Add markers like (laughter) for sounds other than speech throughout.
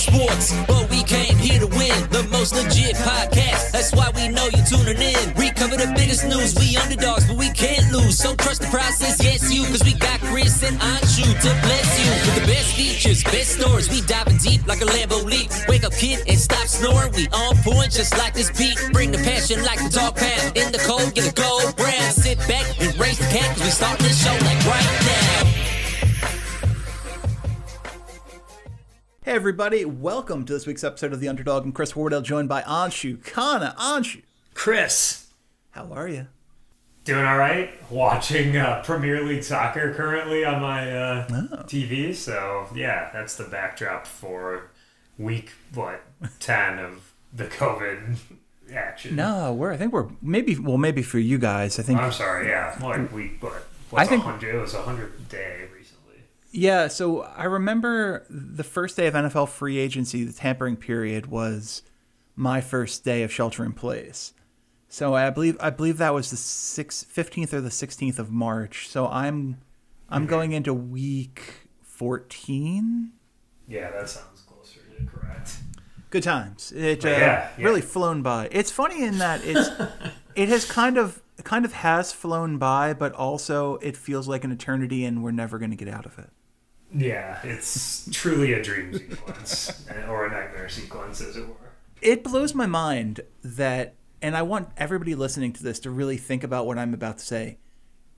sports, but we came here to win. The most legit podcast, that's why we know you're tuning in. We cover the biggest news, we underdogs, but we can't lose. So trust the process, yes you, cause we got Chris and Anshu to bless you. With the best features, best stories, we diving deep like a Lambo leap. Wake up kid and stop snoring, we on point just like this beat. Bring the passion like the dog pound. In the cold, get a gold brand. Sit back and raise the cat, cause we start this show like right now. Hey everybody, welcome to this week's episode of The Underdog. I'm Chris Horwedel, joined by Anshu Kana. Anshu, Chris, how are you? doing all right? Watching uh, Premier League soccer currently on my uh, Oh. TV. So yeah, that's the backdrop for week what (laughs) ten of the COVID action. No, we're. I think we're maybe. Well, maybe for you guys, I think. I'm sorry. Yeah, like week what? I What's think- a hundred? It was a hundred day recently. Yeah. So I remember the first day of NFL free agency. The tampering period was my first day of shelter in place. So I believe I believe that was the six, 15th or the 16th of March. So I'm I'm going into week 14. Yeah, that sounds closer to correct. Good times. It uh, Yeah, yeah. really flown by. It's funny in that it's (laughs) it has kind of kind of has flown by, but also it feels like an eternity, and we're never going to get out of it. Yeah, it's truly a dream sequence (laughs) or a nightmare sequence, as it were. It blows my mind that, and I want everybody listening to this to really think about what I'm about to say.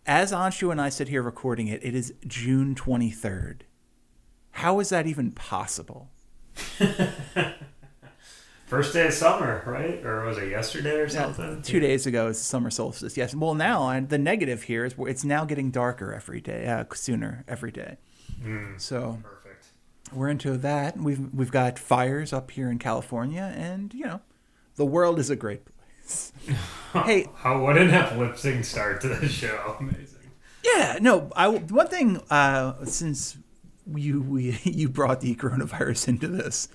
As Anshu and I sit here recording it, it is June 23rd. How is that even possible? (laughs) First day of summer, right? Or was it yesterday or something? Two days ago is the summer solstice. Yes. Well, now and the negative here is it's now getting darker every day, uh, sooner every day. So Perfect. we're into that. We've we've got fires up here in California, and you know, the world is a great place. (laughs) hey, How what an uplifting start to the show. Amazing. yeah, no. I one thing uh, since you we (laughs) you brought the coronavirus into this.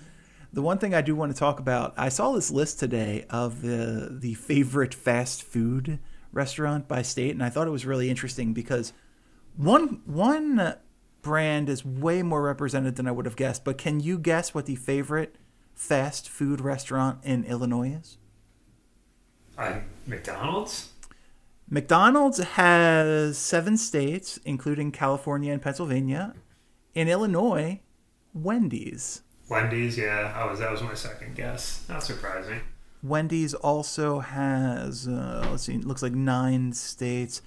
The one thing I do want to talk about, I saw this list today of the the favorite fast food restaurant by state, and I thought it was really interesting because one one brand is way more represented than I would have guessed. But can you guess what the favorite fast food restaurant in Illinois is? Uh, McDonald's? McDonald's has seven states, including California and Pennsylvania. In Illinois, Wendy's. Wendy's, yeah. I was that was my second guess. Not surprising. Wendy's also has, uh, let's see, looks like nine states.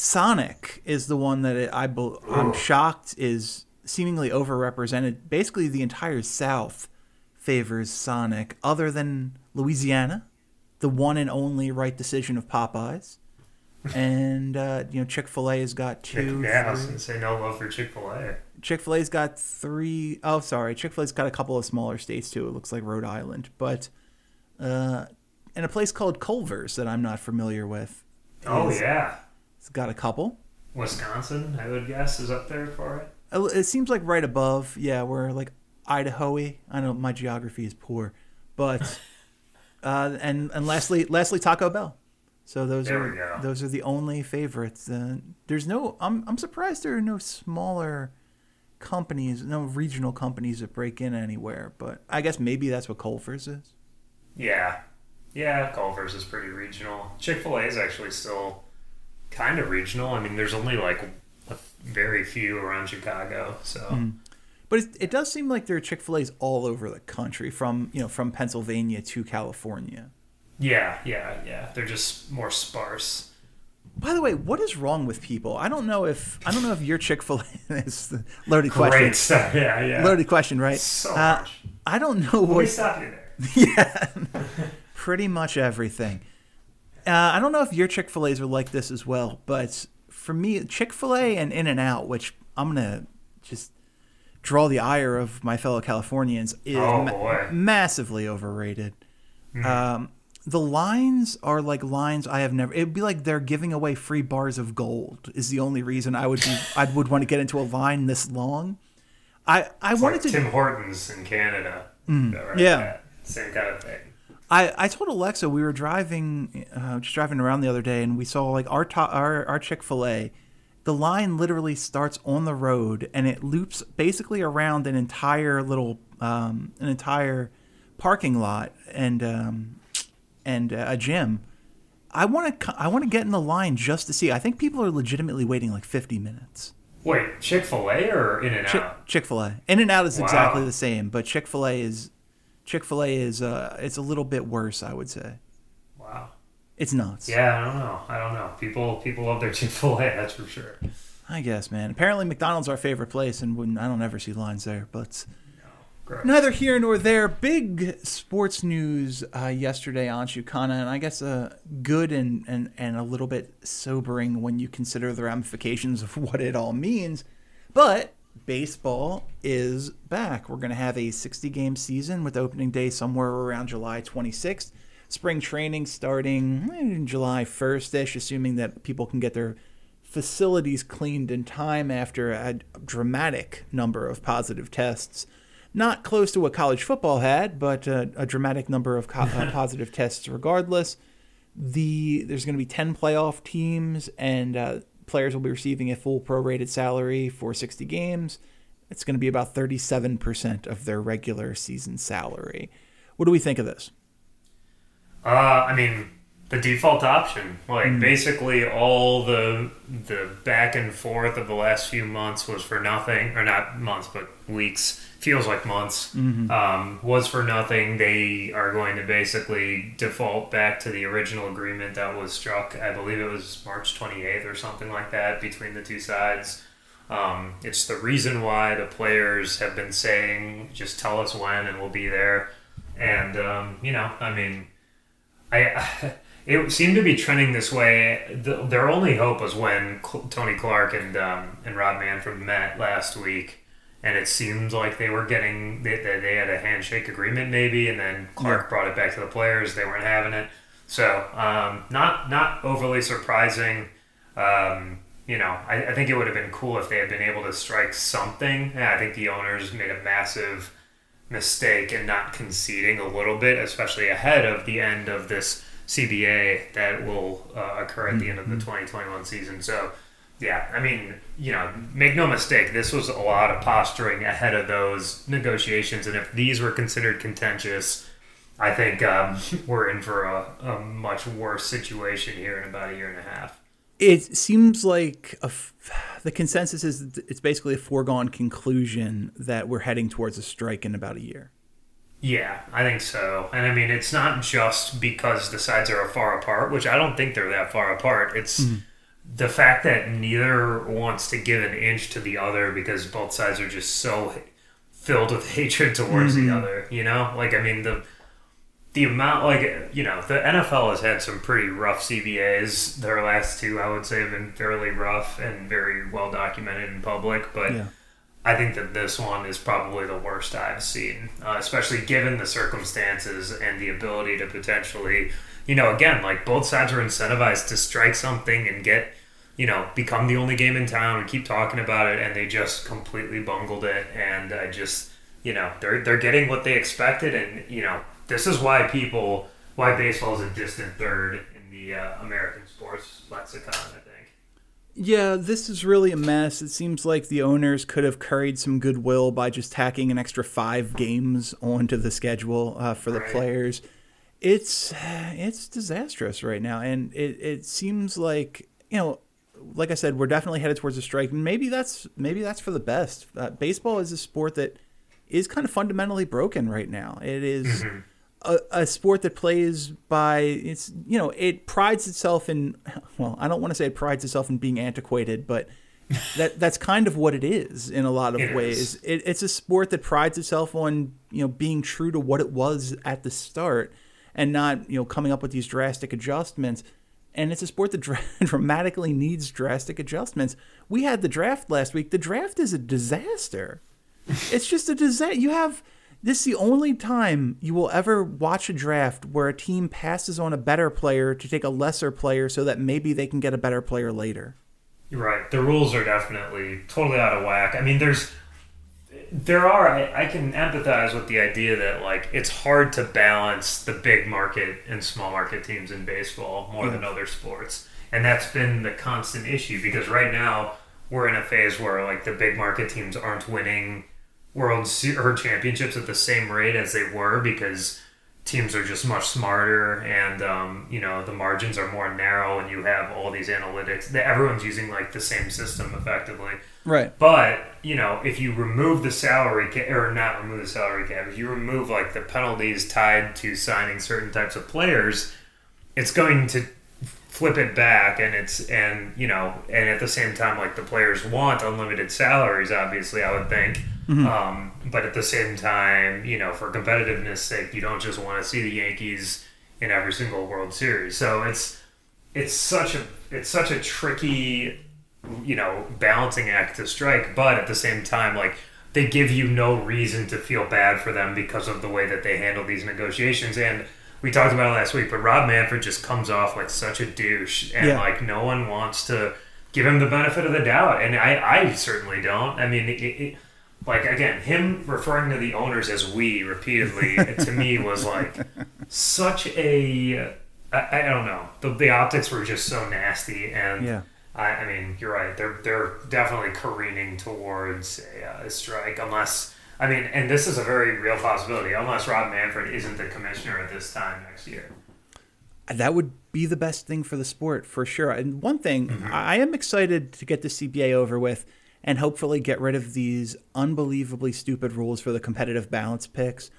Sonic is the one that it, I I'm shocked is seemingly overrepresented. Basically, the entire South favors Sonic, other than Louisiana, the one and only right decision of Popeyes. And uh, you know, Chick Fil A has got two. yeah, I was gonna say no love for Chick fil A. Chick Fil A's got three oh sorry, Chick Fil A's got a couple of smaller states too. It looks like Rhode Island, but uh, and a place called Culver's that I'm not familiar with. Oh yeah. It's got a couple. Wisconsin, I would guess, is up there for it. Uh, It seems like right above. Yeah, we're like Idaho-y. I know my geography is poor, but (laughs) uh, and and lastly, lastly Taco Bell. So those There are those are the only favorites. Uh, there's no. I'm I'm surprised there are no smaller companies, no regional companies that break in anywhere. But I guess maybe that's what Culver's is. Yeah. Yeah, Culver's is pretty regional. Chick fil A is actually still kind of regional. I mean, there's only like a very few around Chicago, so Mm. But it, it does seem like there are Chick Fil A's all over the country, from you know from Pennsylvania to California. yeah, yeah, yeah. They're just more sparse. By the way, what is wrong with people? I don't know if I don't know if your Chick Fil A (laughs) is the loaded question. Great stuff. Yeah, yeah. Loaded question, right? So Uh, much. I don't know Let me what. stop you there. (laughs) yeah, pretty much everything. Uh, I don't know if your Chick Fil A's are like this as well, but for me, Chick Fil A and In and Out, which I'm gonna just draw the ire of my fellow Californians, is Oh, ma- massively overrated. Hmm. Um, the lines are like lines I have never. It'd be like they're giving away free bars of gold. Is the only reason I would be. I would want to get into a line this long. I I It's wanted like to. Tim Hortons in Canada. Right? yeah. Same kind of thing. I, I told Alexa we were driving, uh, just driving around the other day, and we saw like our to- our, our Chick Fil A. The line literally starts on the road, and it loops basically around an entire little um, an entire parking lot and um, and uh, a gym. I want to I want to get in the line just to see. I think people are legitimately waiting like 50 minutes. Wait, Chick Fil A or In and Out? Chick Fil A. In and Out is Wow. exactly the same, but Chick Fil A is Chick Fil A is uh, it's a little bit worse. I would say Wow. it's nuts. Yeah, I don't know. I don't know. People people love their (laughs) Chick Fil A. That's for sure. I guess, man. Apparently, McDonald's our favorite place, and when, I don't ever see lines there. But Gross. neither here nor there. Big sports news uh, yesterday on Chukana, and I guess uh, good and, and, and a little bit sobering when you consider the ramifications of (laughs) what it all means. But baseball is back. We're going to have a 60 game season with opening day somewhere around July 26th. Spring training starting eh, July 1st ish, assuming that people can get their facilities cleaned in time after a dramatic number of positive tests. Not close to what college football had, but uh, a dramatic number of co- uh, (laughs) positive tests regardless. The there's going to be 10 playoff teams, and uh, players will be receiving a full prorated salary for 60 games. It's going to be about 37% of their regular season salary. What do we think of this? Uh, I mean, the default option. Like basically all the the back and forth of the last few months was for nothing, or not months, but weeks. Feels like months. Um, was for nothing. They are going to basically default back to the original agreement that was struck. I believe it was March twenty eighth or something like that between the two sides. Um, it's the reason why the players have been saying, "Just tell us when, and we'll be there." And um, you know, I mean, I (laughs) it seemed to be trending this way. The, their only hope was when Cl- Tony Clark and um, and Rob Manfred met last week, and it seems like they were getting they, they, had a handshake agreement maybe, and then Clark Yeah. brought it back to the players. They weren't having it, so um, not not overly surprising. Um, you know, I, I think it would have been cool if they had been able to strike something. Yeah, I think the owners made a massive mistake in not conceding a little bit, especially ahead of the end of this CBA that will uh, occur at the end of the 2021 season. So, yeah, I mean, you know, make no mistake, this was a lot of posturing ahead of those negotiations. And if these were considered contentious, I think um, (laughs) we're in for a, a much worse situation here in about a year and a half. It seems like a f- the consensus is it's basically a foregone conclusion that we're heading towards a strike in about a year. Yeah, I think so. And I mean, it's not just because the sides are far apart, which I don't think they're that far apart. It's the fact that neither wants to give an inch to the other because both sides are just so filled with (laughs) hatred towards the other. You know, like I mean the the amount, like you know, the NFL has had some pretty rough CBAs. Their last two, I would say, have been fairly rough and very well documented in public, but. Yeah. I think that this one is probably the worst I've seen, uh, especially given the circumstances and the ability to potentially, you know, again, like both sides are incentivized to strike something and get, you know, become the only game in town and keep talking about it, and they just completely bungled it. And I just, you know, they're they're getting what they expected, and you know, this is why people, why baseball is a distant third in the uh, American sports lexicon. I think. Yeah, this is really a mess. It seems like the owners could have curried some goodwill by just tacking an extra five games onto the schedule uh, for the Right. players. It's it's disastrous right now, and it, it seems like you know, like I said, we're definitely headed towards a strike. And maybe that's maybe that's for the best. Uh, baseball is a sport that is kind of fundamentally broken right now. It is a, a sport that plays by it's you know it prides itself in well I don't want to say it prides itself in being antiquated but that that's kind of what it is in a lot of (laughs) It ways it, it's a sport that prides itself on you know being true to what it was at the start and not you know coming up with these drastic adjustments and it's a sport that dra- (laughs) dramatically needs drastic adjustments we had the draft last week the draft is a disaster it's just a disaster. You have this is the only time you will ever watch a draft where a team passes on a better player to take a lesser player so that maybe they can get a better player later. Right. The rules are definitely totally out of whack. I mean, there's, there are. I, I can empathize with the idea that like it's hard to balance the big market and small market teams in baseball more than other sports, and that's been the constant issue because right now we're in a phase where like the big market teams aren't winning World Se- or championships at the same rate as they were because teams are just much smarter and um, you know the margins are more narrow and you have all these analytics that everyone's using like the same system effectively Right. but you know if you remove the salary cap or not remove the salary cap if you remove like the penalties tied to signing certain types of players it's going to flip it back and it's and you know and at the same time like the players want unlimited salaries obviously i would think. Um, but at the same time you know for competitiveness sake you don't just want to see the yankees in every single world series. So it's it's such a it's such a tricky you know balancing act to strike but at the same time like they give you no reason to feel bad for them because of the way that they handle these negotiations and we talked about it last week but rob manfred just comes off like such a douche and Yeah. like no one wants to give him the benefit of the doubt and i i certainly don't i mean it, it, like again him referring to the owners as we repeatedly (laughs) to me was like such a I, I don't know the, the optics were just so nasty and Yeah. I, I mean you're right they're they're definitely careening towards a, uh, a strike unless I mean and this is a very real possibility unless Rob Manfred isn't the commissioner at this time next year That would be the best thing for the sport for sure. And one thing, I I am excited to get the CBA over with and hopefully get rid of these unbelievably stupid rules for the competitive balance picks.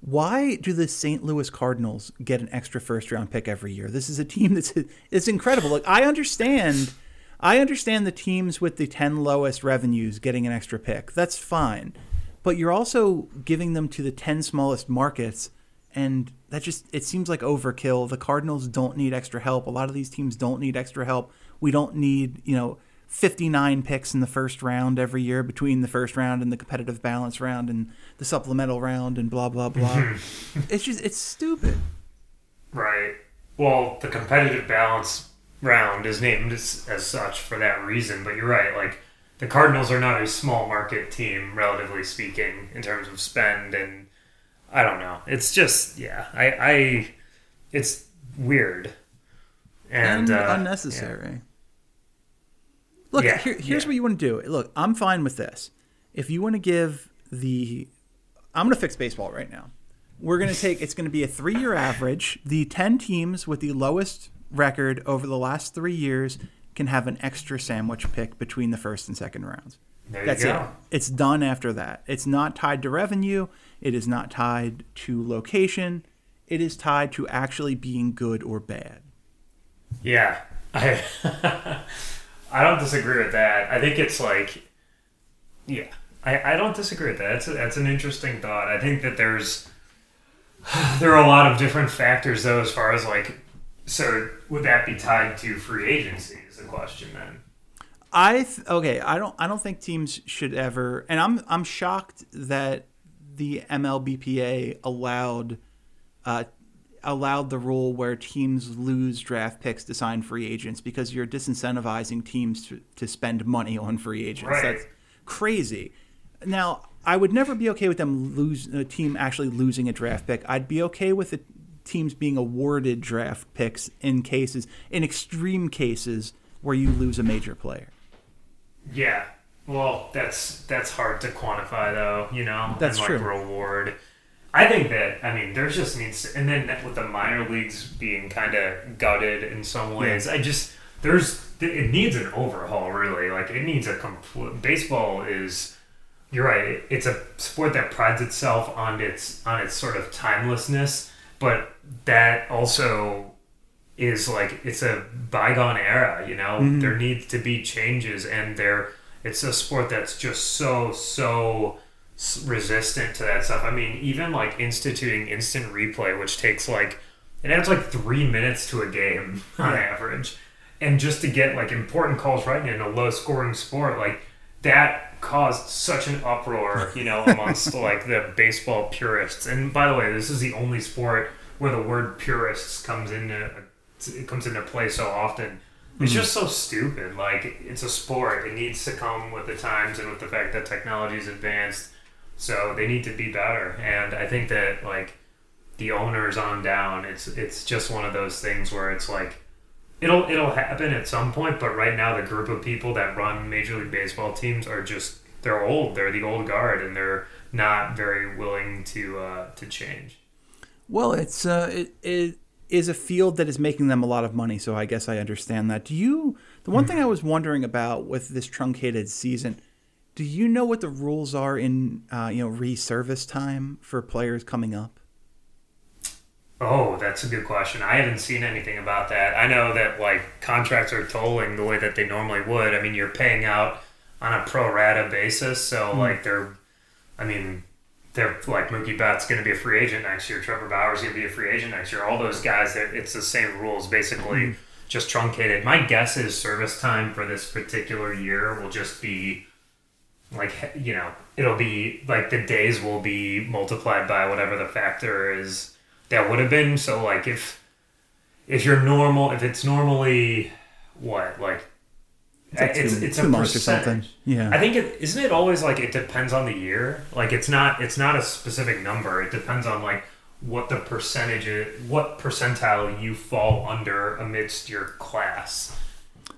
Why do the St. Louis Cardinals get an extra first round pick every year? This is a team that's (laughs) it's incredible. Like I understand I understand the teams with the 10 lowest revenues getting an extra pick. That's fine. But you're also giving them to the 10 smallest markets and that just it seems like overkill. The Cardinals don't need extra help. A lot of these teams don't need extra help. We don't need, you know, 59 picks in the first round every year between the first round and the competitive balance round and the supplemental round and blah blah blah. (laughs) it's just it's stupid. Right. Well, the competitive balance round is named as, as such for that reason, but you're right. Like, the Cardinals are not a small market team, relatively speaking, in terms of spend, and I don't know. It's just, yeah, I, I it's weird. And, and uh, unnecessary. Look, Yeah, here, here's yeah. what you want to do. Look, I'm fine with this. If you want to give the, I'm going to fix baseball right now. We're going to take. It's going to be a three-year average. The ten teams with the lowest record over the last three years can have an extra sandwich pick between the first and second rounds. There you That's go. it. It's done after that. It's not tied to revenue. It is not tied to location. It is tied to actually being good or bad. Yeah, I (laughs) I don't disagree with that. I think it's like, yeah, I, I don't disagree with that. That's a, that's an interesting thought. I think that there's (sighs) there are a lot of different factors though, as far as like, so would that be tied to free agency? Is the question then? I th- okay. I don't. I don't think teams should ever. And I'm. I'm shocked that the MLBPA allowed, uh, allowed the rule where teams lose draft picks to sign free agents because you're disincentivizing teams to, to spend money on free agents. Right. That's crazy. Now, I would never be okay with them lose a team actually losing a draft pick. I'd be okay with the teams being awarded draft picks in cases, in extreme cases where you lose a major player. Yeah. Well, that's that's hard to quantify though, you know. That's and, true. Reward. I think that I mean there just needs to, and then with the minor leagues being kind of gutted in some ways, I just there's it needs an overhaul really. Like it needs a complete baseball is you're right. It's a sport that prides itself on its on its sort of timelessness, but that also is like it's a bygone era. You know, mm-hmm. there needs to be changes, and there it's a sport that's just so so resistant to that stuff. I mean, even like instituting instant replay, which takes like it adds like three minutes to a game (laughs) on average, and just to get like important calls right in a low scoring sport like that caused such an uproar, you know, (laughs) amongst like the baseball purists. And by the way, this is the only sport where the word purists comes into it comes into play so often. It's just so stupid. Like it's a sport. It needs to come with the times and with the fact that technology is advanced. So they need to be better. And I think that like the owners on down, it's it's just one of those things where it's like it'll it'll happen at some point, but right now the group of people that run Major League Baseball teams are just they're old. They're the old guard, and they're not very willing to uh, to change. Well, it's uh, it, it is a field that is making them a lot of money, so I guess I understand that. Do you? The one thing I was wondering about with this truncated season, do you know what the rules are in uh, you know reservice time for players coming up? Oh, that's a good question. I haven't seen anything about that. I know that like contracts are tolling the way that they normally would. I mean, you're paying out on a pro rata basis, so Hmm. like they're, I mean, they're like Mookie Betts going to be a free agent next year. Trevor Bauer's going to be a free agent next year. All those guys, it's the same rules, basically, Hmm. just truncated. My guess is service time for this particular year will just be like you know it'll be like the days will be multiplied by whatever the factor is that would have been so like if if you're normal if it's normally what like It's like it's, two, it's a months or percentage. something. Yeah. I think it isn't it always like it depends on the year. Like it's not it's not a specific number. It depends on like what the percentage is, what percentile you fall under amidst your class.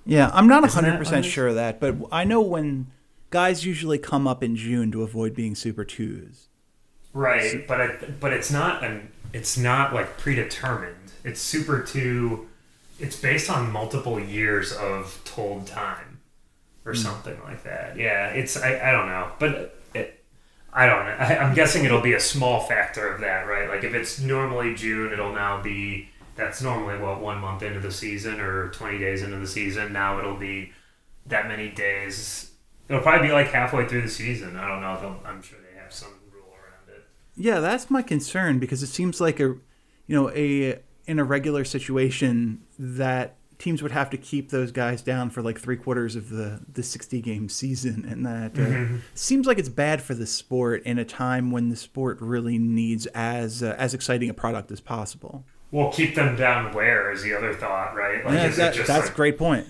Yeah, I'm not 100% under- sure of that, but I know when guys usually come up in June to avoid being super twos. Right, but I, but it's not an it's not like predetermined. It's super two. It's based on multiple years of told time, or hmm. something like that. Yeah, it's I, I don't know, but it, I don't know. I, I'm guessing it'll be a small factor of that, right? Like if it's normally June, it'll now be that's normally what one month into the season or 20 days into the season. Now it'll be that many days. It'll probably be like halfway through the season. I don't know. I'm sure they have some rule around it. Yeah, that's my concern because it seems like a, you know, a in a regular situation that teams would have to keep those guys down for like three quarters of the the 60 game season, and that uh, seems like it's bad for the sport in a time when the sport really needs as uh, as exciting a product as possible. Well, keep them down where is the other thought, right? Like, Yeah, is that- it just that's like, a great point.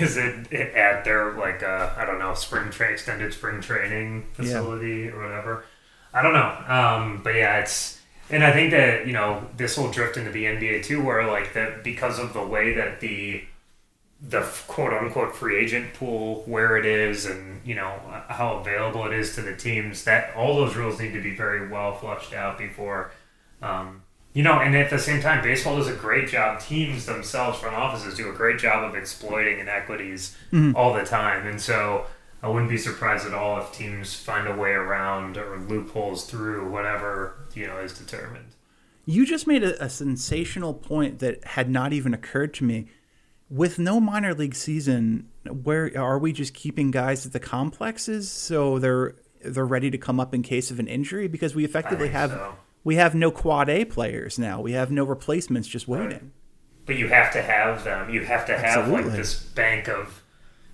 Is it at their like uh, I don't know spring tra- extended spring training facility or whatever? I don't know. Um, but yeah, it's and I think that you know this will drift into the NBA too, where like that because of the way that the the quote unquote free agent pool where it is and you know how available it is to the teams that all those rules need to be very well flushed out before um, you know and at the same time baseball does a great job teams themselves front offices do a great job of exploiting inequities all the time. And so i wouldn't be surprised at all if teams find a way around or loopholes through whatever you know is determined You just made a, a sensational point that had not even occurred to me. With no minor league season, where are we just keeping guys at the complexes so they're they're ready to come up in case of an injury? Because we effectively have so. we have no quad A players now. We have no replacements just waiting. but you have to have them. You have to have Absolutely. like this bank of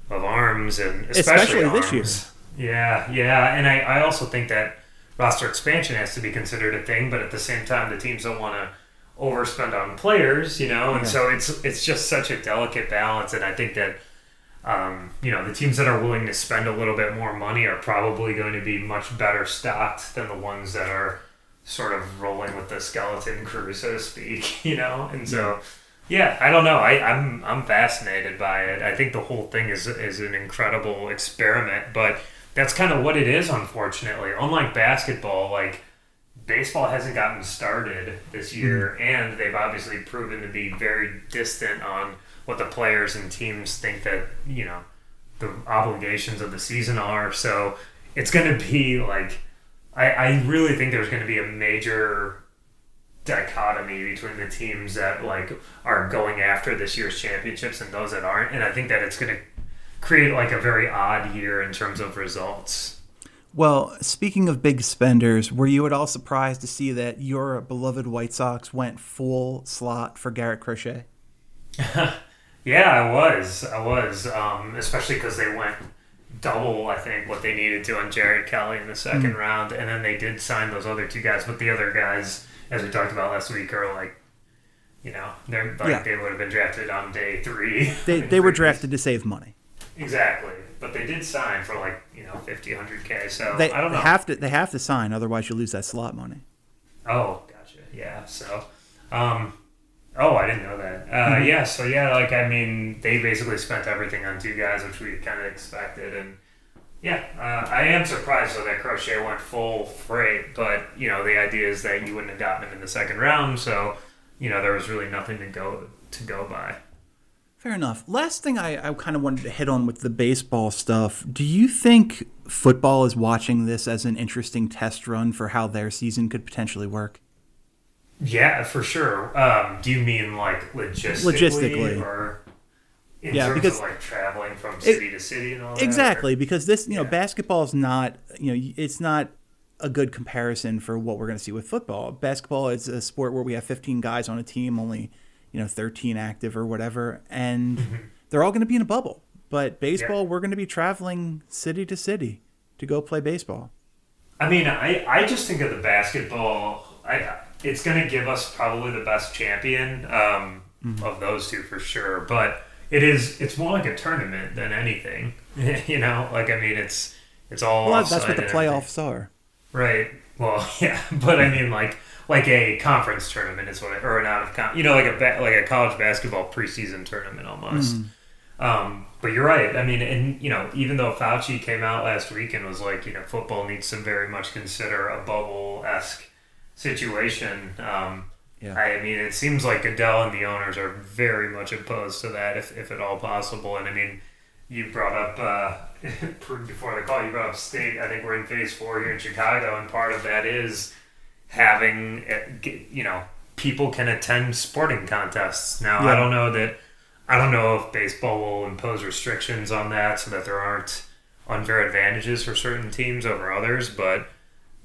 of arms and Especially especially, this year. arms. Yeah, yeah, and I, I also think that roster expansion has to be considered a thing, but at the same time, the teams don't want to overspend on players, you know, and Yeah. so it's it's just such a delicate balance, and I think that. Um, you know, the teams that are willing to spend a little bit more money are probably going to be much better stocked than the ones that are sort of rolling with the skeleton crew, so to speak. (laughs) You know, and so yeah, I don't know. I, I'm I'm fascinated by it. I think the whole thing is is an incredible experiment, but that's kind of what it is. Unfortunately, unlike basketball, like baseball hasn't gotten started this hmm. year, and they've obviously proven to be very distant on what the players and teams think that you know the obligations of the season are. So it's going to be like I, I really think there's going to be a major dichotomy between the teams that like are going after this year's championships and those that aren't and i think that it's going to create like a very odd year in terms of results Well, speaking of big spenders, were you at all surprised to see that your beloved White Sox went full slot for Garrett Crochet? (laughs) yeah i was i was um, especially because they went double i think what they needed to on jared kelley in the 2nd round and then they did sign those other two guys but the other guys as we talked about last week are like you know they're like Yeah. they would have been drafted on day three They (laughs) they were drafted to save money. Exactly, but they did sign for like you know 50, 100 k. So They, I don't they have to they have to sign, otherwise you lose that slot money. oh, gotcha. Yeah. So, um, oh, I didn't know that. Uh, Mm-hmm. yeah. So yeah, like I mean, they basically spent everything on two guys, which we kind of expected, and Yeah, uh, I am surprised though that Crochet went full freight, but you know the idea is that you wouldn't have gotten him in the second round, so you know there was really nothing to go to go by. Fair enough. Last thing I, I kind of wanted to hit on with the baseball stuff. Do you think football is watching this as an interesting test run for how their season could potentially work? Yeah, for sure. Um, do you mean like logistically, Logistically. or in Yeah, terms because- of like traveling from city to city and all that? Exactly, because this, you know, Yeah. basketball is not, you know, it's not a good comparison for what we're going to see with football. Basketball is a sport where we have 15 guys on a team, only, you know, 13 active or whatever, and Mm-hmm. they're all going to be in a bubble. But baseball, we're going to be traveling city to city to go play baseball. I mean, I, I just think of the basketball. I it's going to give us probably the best champion um, Mm-hmm. of those two for sure. But it is it's more like a tournament than anything. (laughs) you know, like I mean, it's it's all. Well, that's what the playoffs are. Right. Well, (laughs) yeah, but I mean, like like a conference tournament is what, I, or an out of con, you know, like a ba- like a college basketball preseason tournament almost. Um, but you're right. I mean, and you know, even though Fauci came out last week and was like, you know, football needs to very much consider a bubble esque situation. Um, Yeah. I mean, it seems like Goodell and the owners are very much opposed to that, if, if at all possible. And I mean, you brought up uh, (laughs) before the call, you brought up state. I think we're in phase four here in Chicago, and part of that is having uh, you know people can attend sporting contests. Now, I don't know that. I don't know if baseball will impose restrictions on that so that there aren't unfair advantages for certain teams over others, but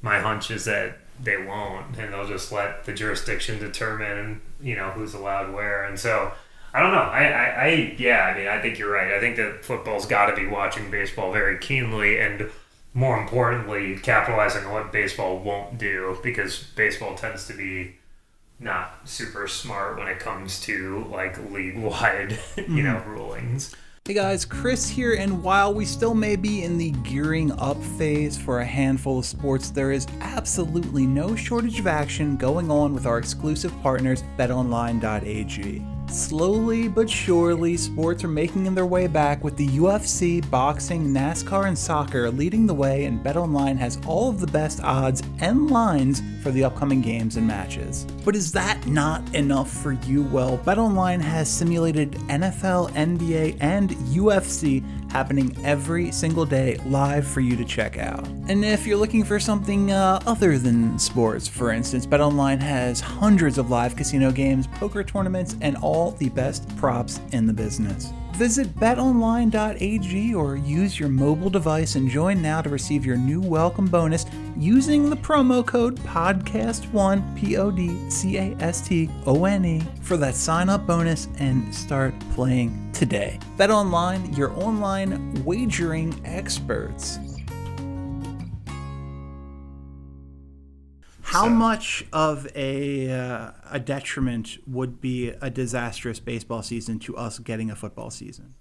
my hunch is that they won't, and they'll just let the jurisdiction determine, you know, who's allowed where. And so, I don't know. I, I, I yeah, I mean, I think you're right. I think that football's got to be watching baseball very keenly, and more importantly, capitalizing on what baseball won't do, because baseball tends to be not super smart when it comes to like league wide, (laughs) you know, mm-hmm. rulings. Hey guys, Chris here, and while we still may be in the gearing up phase for a handful of sports, there is absolutely no shortage of action going on with our exclusive partners, betonline.ag. Slowly but surely, sports are making their way back with the UFC, boxing, NASCAR, and soccer leading the way, and BetOnline has all of the best odds and lines for the upcoming games and matches. But is that not enough for you? Well, BetOnline has simulated NFL, NBA, and UFC happening every single day live for you to check out. And if you're looking for something uh, other than sports, for instance, BetOnline has hundreds of live casino games, poker tournaments, and all the best props in the business. Visit betonline.ag or use your mobile device and join now to receive your new welcome bonus using the promo code PODCAST1, P O D C A S T O N E, for that sign up bonus and start playing today. BetOnline, your online wagering experts. How So- much of a uh, a detriment would be a disastrous baseball season to us getting a football season?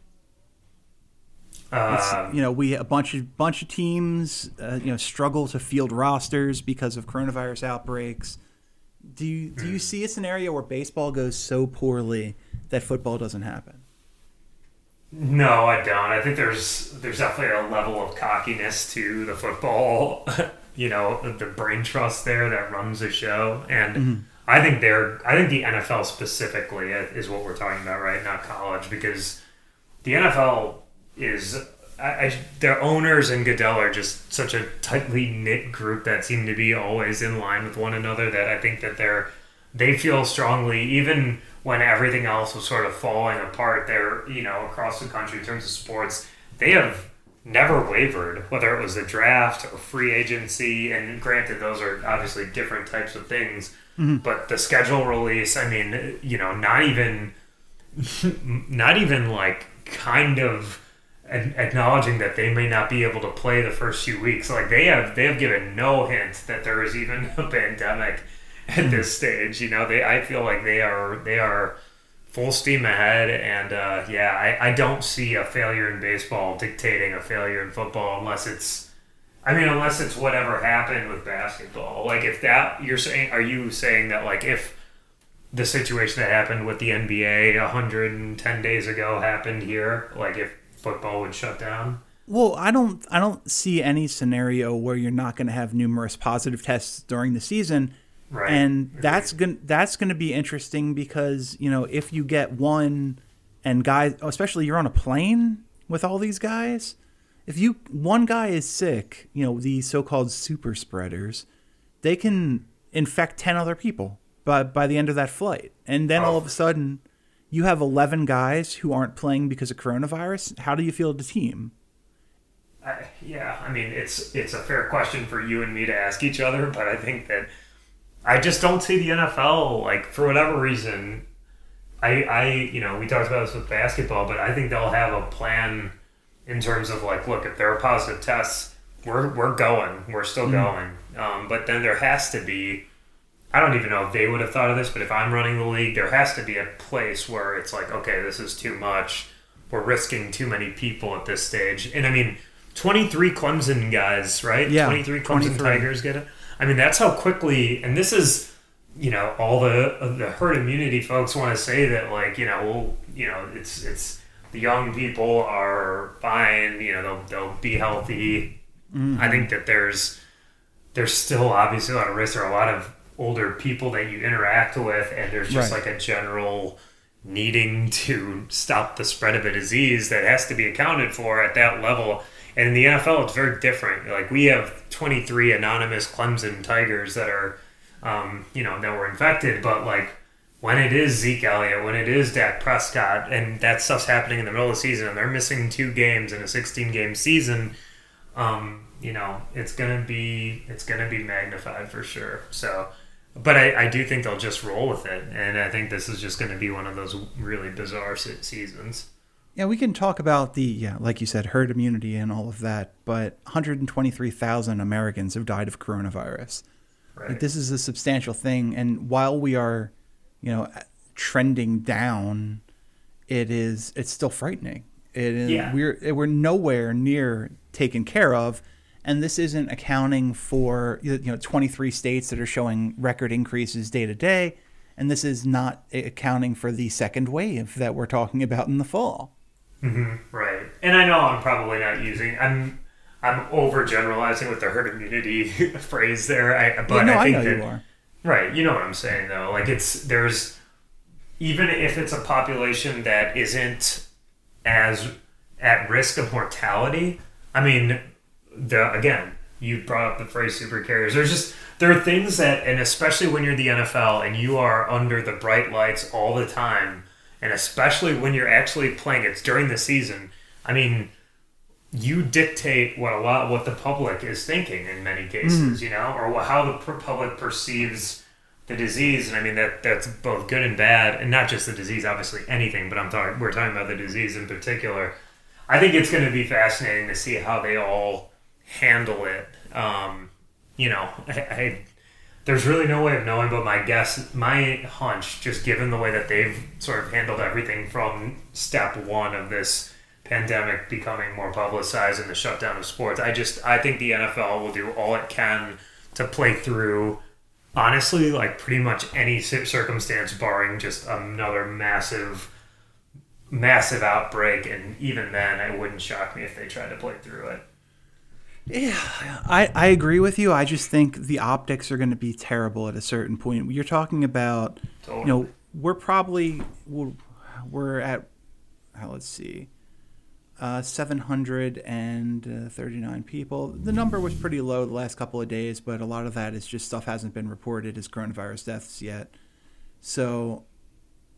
Um, you know, we a bunch of bunch of teams, uh, you know, struggle to field rosters because of coronavirus outbreaks. Do you do Hmm. you see a scenario where baseball goes so poorly that football doesn't happen? No, I don't. I think there's there's definitely a level of cockiness to the football, (laughs) you know, the brain trust there that runs the show, and mm-hmm. I think they're I think the NFL specifically is what we're talking about, right? Not college, because the NFL is I, I, their owners and Goodell are just such a tightly knit group that seem to be always in line with one another. That I think that they're they feel strongly, even when everything else was sort of falling apart. They're you know across the country in terms of sports, they have never wavered, whether it was the draft or free agency. And granted, those are obviously different types of things. Mm-hmm. But the schedule release, I mean, you know, not even (laughs) not even like kind of acknowledging that they may not be able to play the first few weeks. Like they have they have given no hint that there is even (laughs) a pandemic at hmm. this stage. You know, they I feel like they are they are full steam ahead and uh, yeah, I, I don't see a failure in baseball dictating a failure in football unless it's I mean, unless it's whatever happened with basketball. Like if that you're saying are you saying that like if the situation that happened with the NBA 110 days ago happened here, like if football would shut down? Well, I don't I don't see any scenario where you're not going to have numerous positive tests during the season. Right. And that's going that's going to be interesting because, you know, if you get one and guys, especially you're on a plane with all these guys, if you one guy is sick, you know, these so-called super spreaders, they can infect 10 other people by by the end of that flight. And then all Oh. of a sudden you have 11 guys who aren't playing because of coronavirus. How do you feel the team? I, yeah, I mean it's it's a fair question for you and me to ask each other, but I think that I just don't see the NFL like for whatever reason. I I you know we talked about this with basketball, but I think they'll have a plan in terms of like, look, if there are positive tests, we're we're going, we're still going. Um, but then there has to be. I don't even know if they would have thought of this, but if I'm running the league, there has to be a place where it's like, okay, this is too much. We're risking too many people at this stage. And I mean, 23 Clemson guys, right? Yeah, 23 Clemson 23. Tigers get it. I mean, that's how quickly, and this is, you know, all the the herd immunity folks want to say that, like, you know, well, you know, it's it's the young people are fine, you know, they'll they'll be healthy. Mm-hmm. I think that there's there's still obviously a lot of risk. There are a lot of older people that you interact with, and there's just Right. like a general needing to stop the spread of a disease that has to be accounted for at that level. And in the NFL, it's very different. Like we have 23 anonymous Clemson Tigers that are, um, you know, that were infected, but like when it is Zeke Elliott, when it is Dak Prescott, and that stuff's happening in the middle of the season, and they're missing two games in a 16 game season, um, you know, it's gonna be it's gonna be magnified for sure. So, but I, I do think they'll just roll with it, and I think this is just gonna be one of those really bizarre seasons. Yeah, we can talk about the yeah, like you said, herd immunity and all of that, but 123,000 Americans have died of coronavirus. Right. Like, this is a substantial thing, and while we are, you know, trending down, it is it's still frightening. It is Yeah. we're we're nowhere near taken care of, and this isn't accounting for you know 23 states that are showing record increases day to day, and this is not accounting for the second wave that we're talking about in the fall. Mm-hmm. Right. And I know I'm probably not using I'm I'm overgeneralizing with the herd immunity (laughs) phrase there. I but Yeah, no, I I think know that you are. Right, you know what I'm saying though. Like it's there's even if it's a population that isn't as at risk of mortality. I mean, the again, you brought up the phrase super carriers. There's just there are things that and especially when you're the NFL and you are under the bright lights all the time and especially when you're actually playing it's during the season. I mean, you dictate what a lot what the public is thinking in many cases, you know, or how the public perceives the disease. And I mean that that's both good and bad, and not just the disease, obviously anything. But I'm talking we're talking about the disease in particular. I think it's going to be fascinating to see how they all handle it. Um, you know, I, I there's really no way of knowing, but my guess, my hunch, just given the way that they've sort of handled everything from step one of this pandemic becoming more publicized and the shutdown of sports, I just I think the NFL will do all it can to play through. Honestly, like pretty much any circumstance, barring just another massive, massive outbreak, and even then, it wouldn't shock me if they tried to play through it. I, I agree with you. I just think the optics are going to be terrible at a certain point. You're talking about, you know, we're probably we're, we're at, uh, let's see, uh, 739 people. The number was pretty low the last couple of days, but a lot of that is just stuff hasn't been reported as coronavirus deaths yet. So,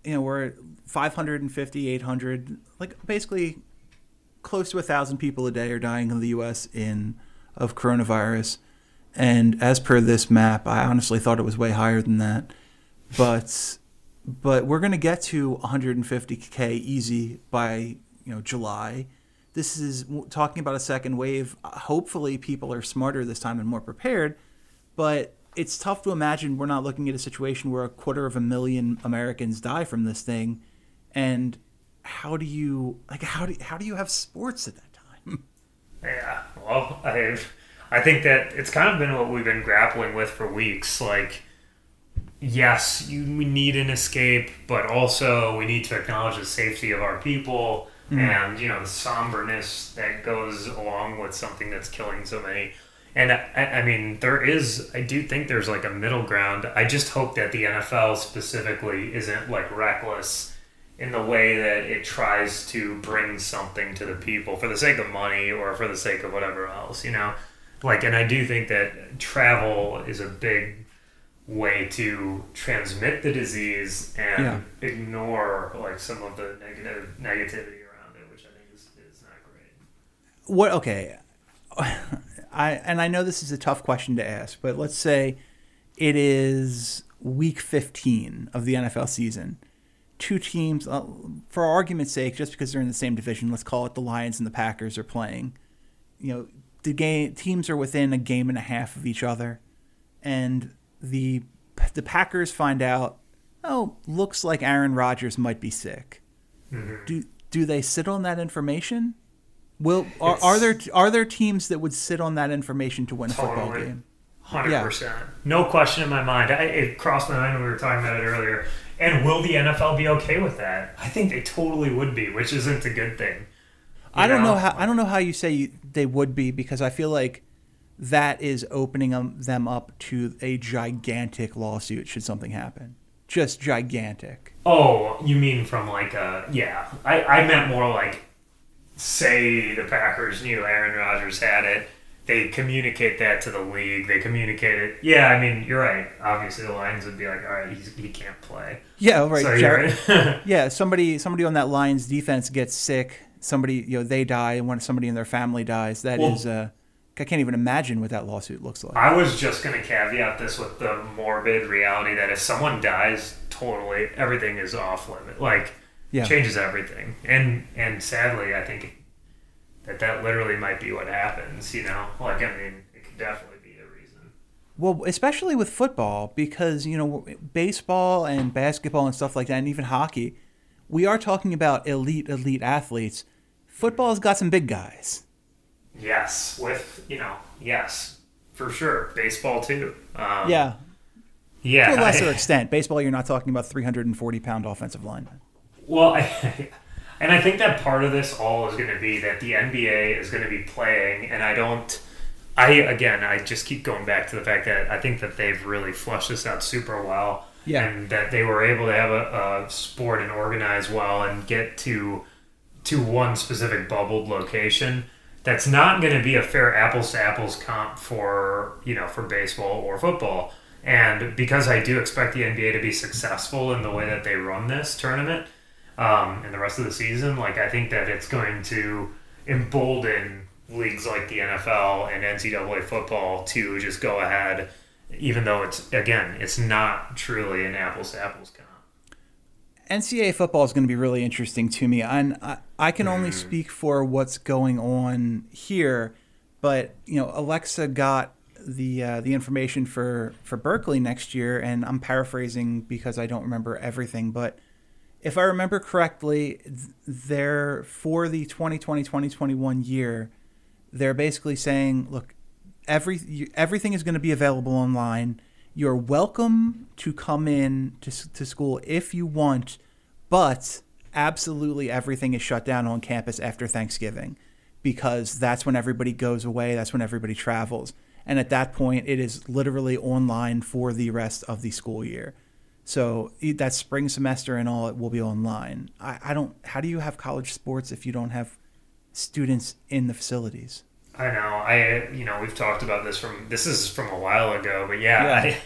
you know, we're at 550, 800, like basically close to a thousand people a day are dying in the U.S. in of coronavirus, and as per this map, I honestly thought it was way higher than that, but but we're gonna get to 150k easy by you know July. This is talking about a second wave. Hopefully, people are smarter this time and more prepared, but it's tough to imagine we're not looking at a situation where a quarter of a million Americans die from this thing, and how do you like how do how do you have sports at that time? Yeah, well, I I think that it's kind of been what we've been grappling with for weeks. Like, yes, you we need an escape, but also we need to acknowledge the safety of our people. Hmm. and you know the somberness that goes along with something that's killing so many. And I, I mean, there is. I do think there's like a middle ground. I just hope that the NFL specifically isn't like reckless in the way that it tries to bring something to the people for the sake of money or for the sake of whatever else. You know, like, and I do think that travel is a big way to transmit the disease and Yeah. ignore like some of the negative negativity around it, which I think is, is not great. what okay (laughs) i and i know this is a tough question to ask but let's say it is week 15 of the nfl season two teams uh, for argument's sake just because they're in the same division let's call it the lions and the packers are playing you know the game teams are within a game and a half of each other and the the packers find out oh looks like aaron rodgers might be sick do do they sit on that information Will are, are there are there teams that would sit on that information to win a football game? Hundred Yeah. percent, no question in my mind. I, it crossed my mind when we were talking about it earlier. And will the NFL be okay with that? I think they totally would be, which isn't a good thing. I don't know how I don't know how you say you, they would be because I feel like that is opening them, them up to a gigantic lawsuit should something happen. Just gigantic. Oh, you mean from like a yeah? I I meant more like say the Packers knew Aaron Rodgers had it. They communicate that to the league. They communicate it. Yeah, I mean, you're right. Obviously, the Lions would be like, all right, he's, he can't play. Yeah, right. So Jared- right. (laughs) yeah, somebody somebody on that Lions defense gets sick. Somebody you know they die, and when somebody in their family dies, that Well- is uh, I can't even imagine what that lawsuit looks like. I was just going to caveat this with the morbid reality that if someone dies, totally everything is off limit. Like Yeah. changes everything. And and sadly, I think that that literally might be what happens. You know, like I mean, it could definitely be a reason. Well, especially with football, because you know baseball and basketball and stuff like that, and even hockey, we are talking about elite, elite athletes. Football's got some big guys. Yes, with you know, yes, for sure. Baseball too. Um, Yeah, yeah. to a lesser I- (laughs) extent. Baseball, you're not talking about 340 pound offensive linemen. Well, (laughs) I, and I think that part of this all is going to be that the NBA is going to be playing, and I don't. I again, I just keep going back to the fact that I think that they've really flushed this out super well, Yeah. and that they were able to have a, a sport and organize well and get to to one specific bubbled location. That's not going to be a fair apples to apples comp for you know for baseball or football. And because I do expect the NBA to be successful in the way that they run this tournament, um, and the rest of the season, like I think that it's going to embolden leagues like the NFL and NCAA football to just go ahead, even though it's again, it's not truly an apples to apples comp. NCAA football is going to be really interesting to me. And I, I can only Mm-hmm. speak for what's going on here, but you know, Alexa got the uh, the information for for Berkeley next year, and I'm paraphrasing because I don't remember everything, but if I remember correctly, they're for the 2020-2021 year, they're basically saying, look, every everything is going to be available online. You're welcome to come in to, to school if you want, but absolutely everything is shut down on campus after Thanksgiving because that's when everybody goes away, that's when everybody travels. And at that point, it is literally online for the rest of the school year. So that spring semester and all, it will be online. I, I don't. How do you have college sports if you don't have students in the facilities? I know. I you know we've talked about this from this is from a while ago, but yeah, Yeah.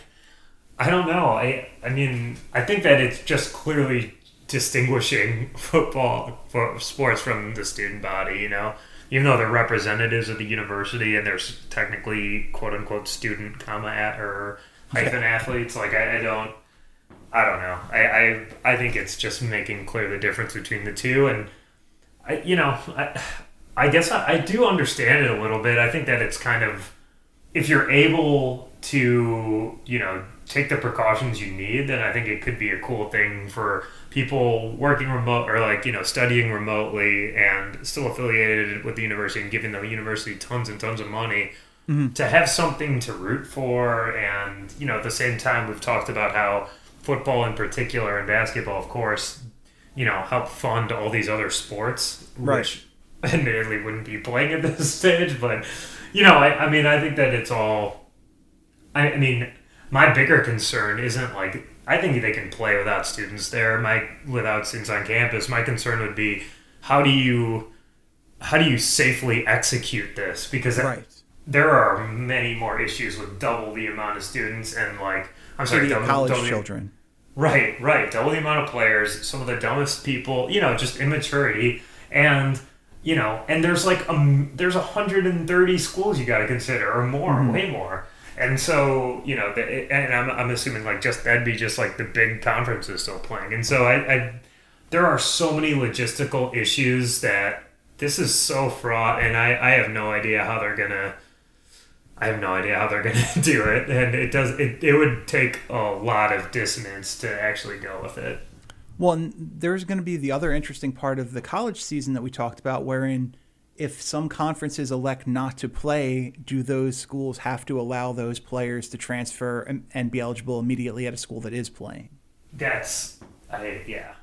I I don't know. I I mean I think that it's just clearly distinguishing (laughs) football for sports from the student body. You know, even though they're representatives of the university and they're technically quote unquote student comma at er, or hyphen athletes, like I, I don't. I don't know. I, I I think it's just making clear the difference between the two, and I you know I I guess I, I do understand it a little bit. I think that it's kind of if you're able to you know take the precautions you need, then I think it could be a cool thing for people working remote or like you know studying remotely and still affiliated with the university and giving the university tons and tons of money mm-hmm. to have something to root for and you know at the same time we've talked about how football in particular and basketball of course you know, help fund all these other sports, Right. which (laughs) admittedly wouldn't be playing at this stage. But you know, I, I mean, I think that it's all. I, I mean, my bigger concern isn't like I think they can play without students there. My without students on campus. My concern would be how do you how do you safely execute this because Right. there are many more issues with double the amount of students and like I'm So sorry, the double, college double the- children. Right, right. Double the amount of players, some of the dumbest people, you know, just immaturity, and you know, and there's like um, there's 130 schools you got to consider, or more, way more. And so, you know, the, and I'm, I'm assuming like just that'd be just like the big conferences still playing. And so I, I, there are so many logistical issues that this is so fraught, and I, I have no idea how they're gonna. I have no idea how they're (laughs) going to do it, and it does. It, it would take a lot of dissonance to actually go with it. Well, and there's going to be the other interesting part of the college season that we talked about, wherein if some conferences elect not to play, do those schools have to allow those players to transfer and, and be eligible immediately at a school that is playing? That's, I yeah,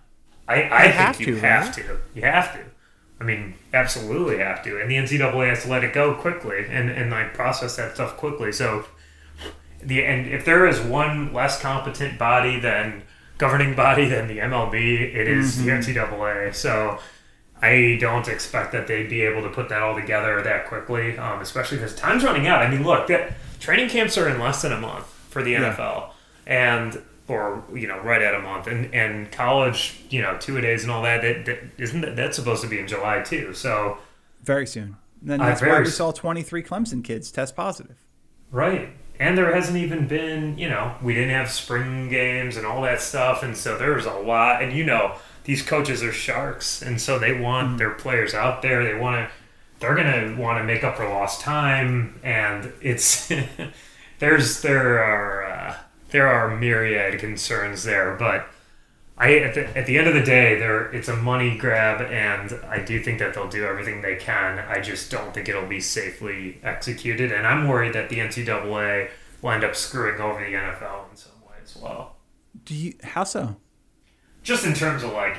I I think have you to, have right? to. You have to. I mean, absolutely have to. And the NCAA has to let it go quickly and and like process that stuff quickly. So the and if there is one less competent body than governing body than the MLB, it is the NCAA. So I don't expect that they'd be able to put that all together that quickly, um, especially because time's running out. I mean, look, that training camps are in less than a month for the Yeah. NFL, and or you know, right at a month, and and college, you know, two a days and all that. That, that isn't that, that's supposed to be in July too. So Very soon. And Uh, that's why we saw 23 Clemson kids test positive. Right. And there hasn't even been, you know, we didn't have spring games and all that stuff. And so there was a lot. And, you know, these coaches are sharks. And so they want their players out there. They want to, they're going to want to make up for lost time. And it's, (laughs) there's, there are, uh, there are myriad concerns there. But I, at the, at the end of the day, there it's a money grab, and I do think that they'll do everything they can. I just don't think it'll be safely executed, and I'm worried that the NCAA will end up screwing over the NFL in some way as well. Do you? How so? Just in terms of like,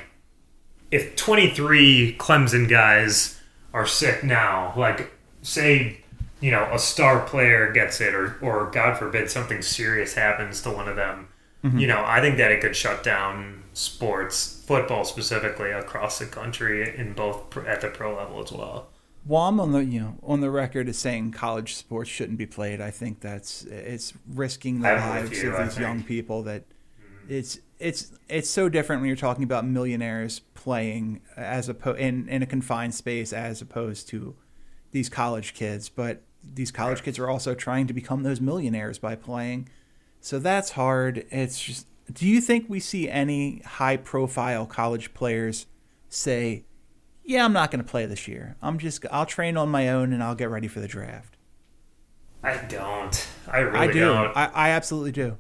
if 23 Clemson guys are sick now, like say, you know, a star player gets it, or or God forbid something serious happens to one of them, mm-hmm. you know, I think that it could shut down sports, football specifically, across the country in both at the pro level as well. Well, I'm on the you know on the record as saying college sports shouldn't be played. I think that's it's risking the lives you, of these young people. That mm-hmm. it's it's it's so different when you're talking about millionaires playing as a in in a confined space as opposed to these college kids. But these college kids are also trying to become those millionaires by playing. So that's hard. It's just. Do you think we see any high profile college players say? yeah, I'm not going to play this year. I'm just I'll train on my own and I'll get ready for the draft. I don't. I really I do. don't. I, I absolutely do.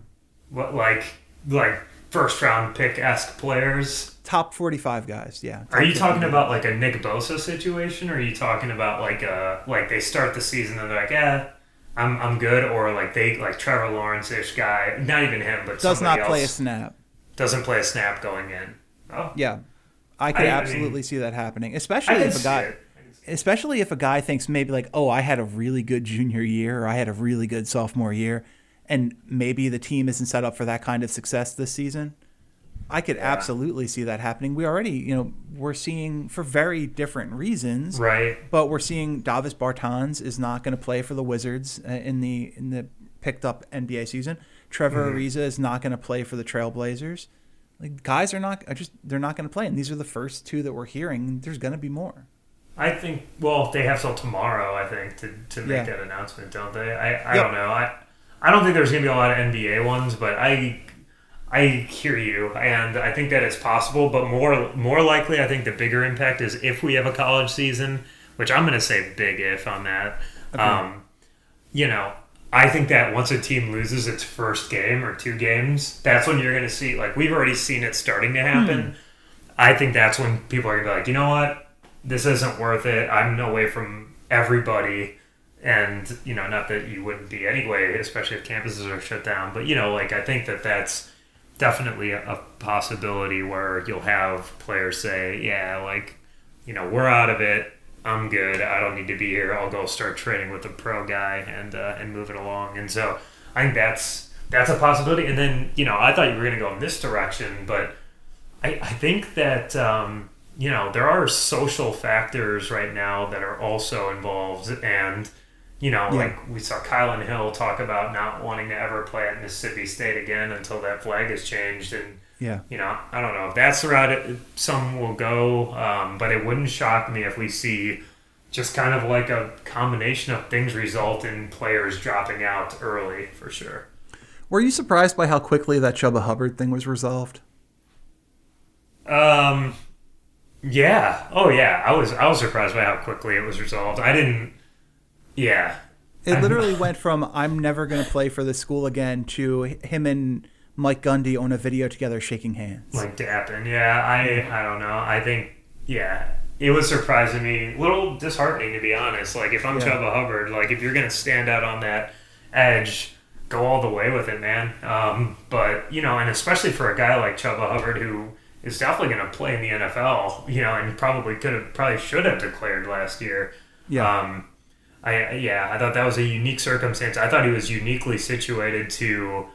what like like first round pick esque players? Top 45 guys. Yeah. Are you talking 50. about like a Nick Bosa situation, or are you talking about like a like they start the season and they're like, yeah, I'm I'm good, or like they like Trevor Lawrence ish guy, not even him, but does not play a snap? doesn't play a snap going in. Oh, Yeah. I could I- I mean, absolutely see that happening, especially if a guy it. I can see especially if a guy thinks maybe like, "Oh, I had a really good junior year or I had a really good sophomore year." And maybe the team isn't set up for that kind of success this season. I could absolutely see that happening. We already, you know, we're seeing for very different reasons. Right. But we're seeing Davis Bertans is not going to play for the Wizards uh, in the in the picked up NBA season. Trevor Mm-hmm. Ariza is not going to play for the Trailblazers. Like guys are not are just they're not going to play, and these are the first two that we're hearing. There's going to be more. I think. Well, they have till tomorrow. I think to, to make Yeah. that announcement, don't they? I, I Yep. don't know. I I don't think there's gonna be a lot of NBA ones, but I I hear you, and I think that it's possible. But more more likely, I think the bigger impact is if we have a college season, which I'm gonna say big if on that. Um, you know, I think that once a team loses its first game or two games, that's when you're going to see, like, we've already seen it starting to happen. I think that's when people are going to be like, you know what? This isn't worth it. I'm away from everybody. And, you know, not that you wouldn't be anyway, especially if campuses are shut down. But, you know, like, I think that that's definitely a, a possibility where you'll have players say, "Yeah, like you know, we're out of it. I'm good. I don't need to be here. I'll go start training with a pro guy and uh, and move it along." And so I think that's that's a possibility. And then you know, I thought you were going to go in this direction, but I, I think that um, you know there are social factors right now that are also involved and you know, yeah. like we saw Kylan Hill talk about not wanting to ever play at Mississippi State again until that flag is changed. And, yeah, you know, I don't know if that's the route it, some will go, um, but it wouldn't shock me if we see just kind of like a combination of things result in players dropping out early for sure. Were you surprised by how quickly that Chuba Hubbard thing was resolved? Um, yeah. Oh, yeah. I was I was surprised by how quickly it was resolved. I didn't. Yeah. It literally went from I'm never going to play for this school again to him and Mike Gundy on a video together shaking hands. Like dapping. Yeah. I I don't know. I think yeah. It was surprising me, a little disheartening to be honest. Like if I'm yeah. Chuba Hubbard, like if you're gonna stand out on that edge, go all the way with it, man. Um, but you know, and especially for a guy like Chuba Hubbard who is definitely going to play in the NFL, you know, and probably could have, probably should have declared last year. Yeah. Um, I yeah, I thought that was a unique circumstance. I thought he was uniquely situated to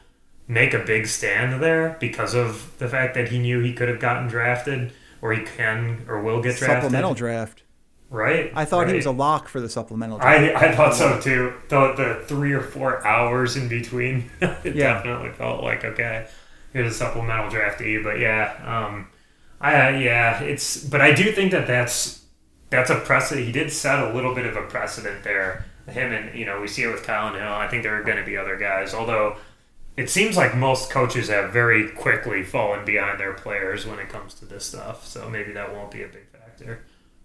make a big stand there because of the fact that he knew he could have gotten drafted or he can or will get drafted. Supplemental draft. Right. I thought right. he was a lock for the supplemental draft. I, I thought so too. The, the three or four hours in between, (laughs) it yeah. definitely felt like okay here's a supplemental draftee. But yeah, um, I yeah, it's but I do think that that's that's a precedent. He did set a little bit of a precedent there. Him and you know we see it with Kylan Hill. I think there are going to be other guys, although. It seems like most coaches have very quickly fallen behind their players when it comes to this stuff, so maybe that won't be a big factor.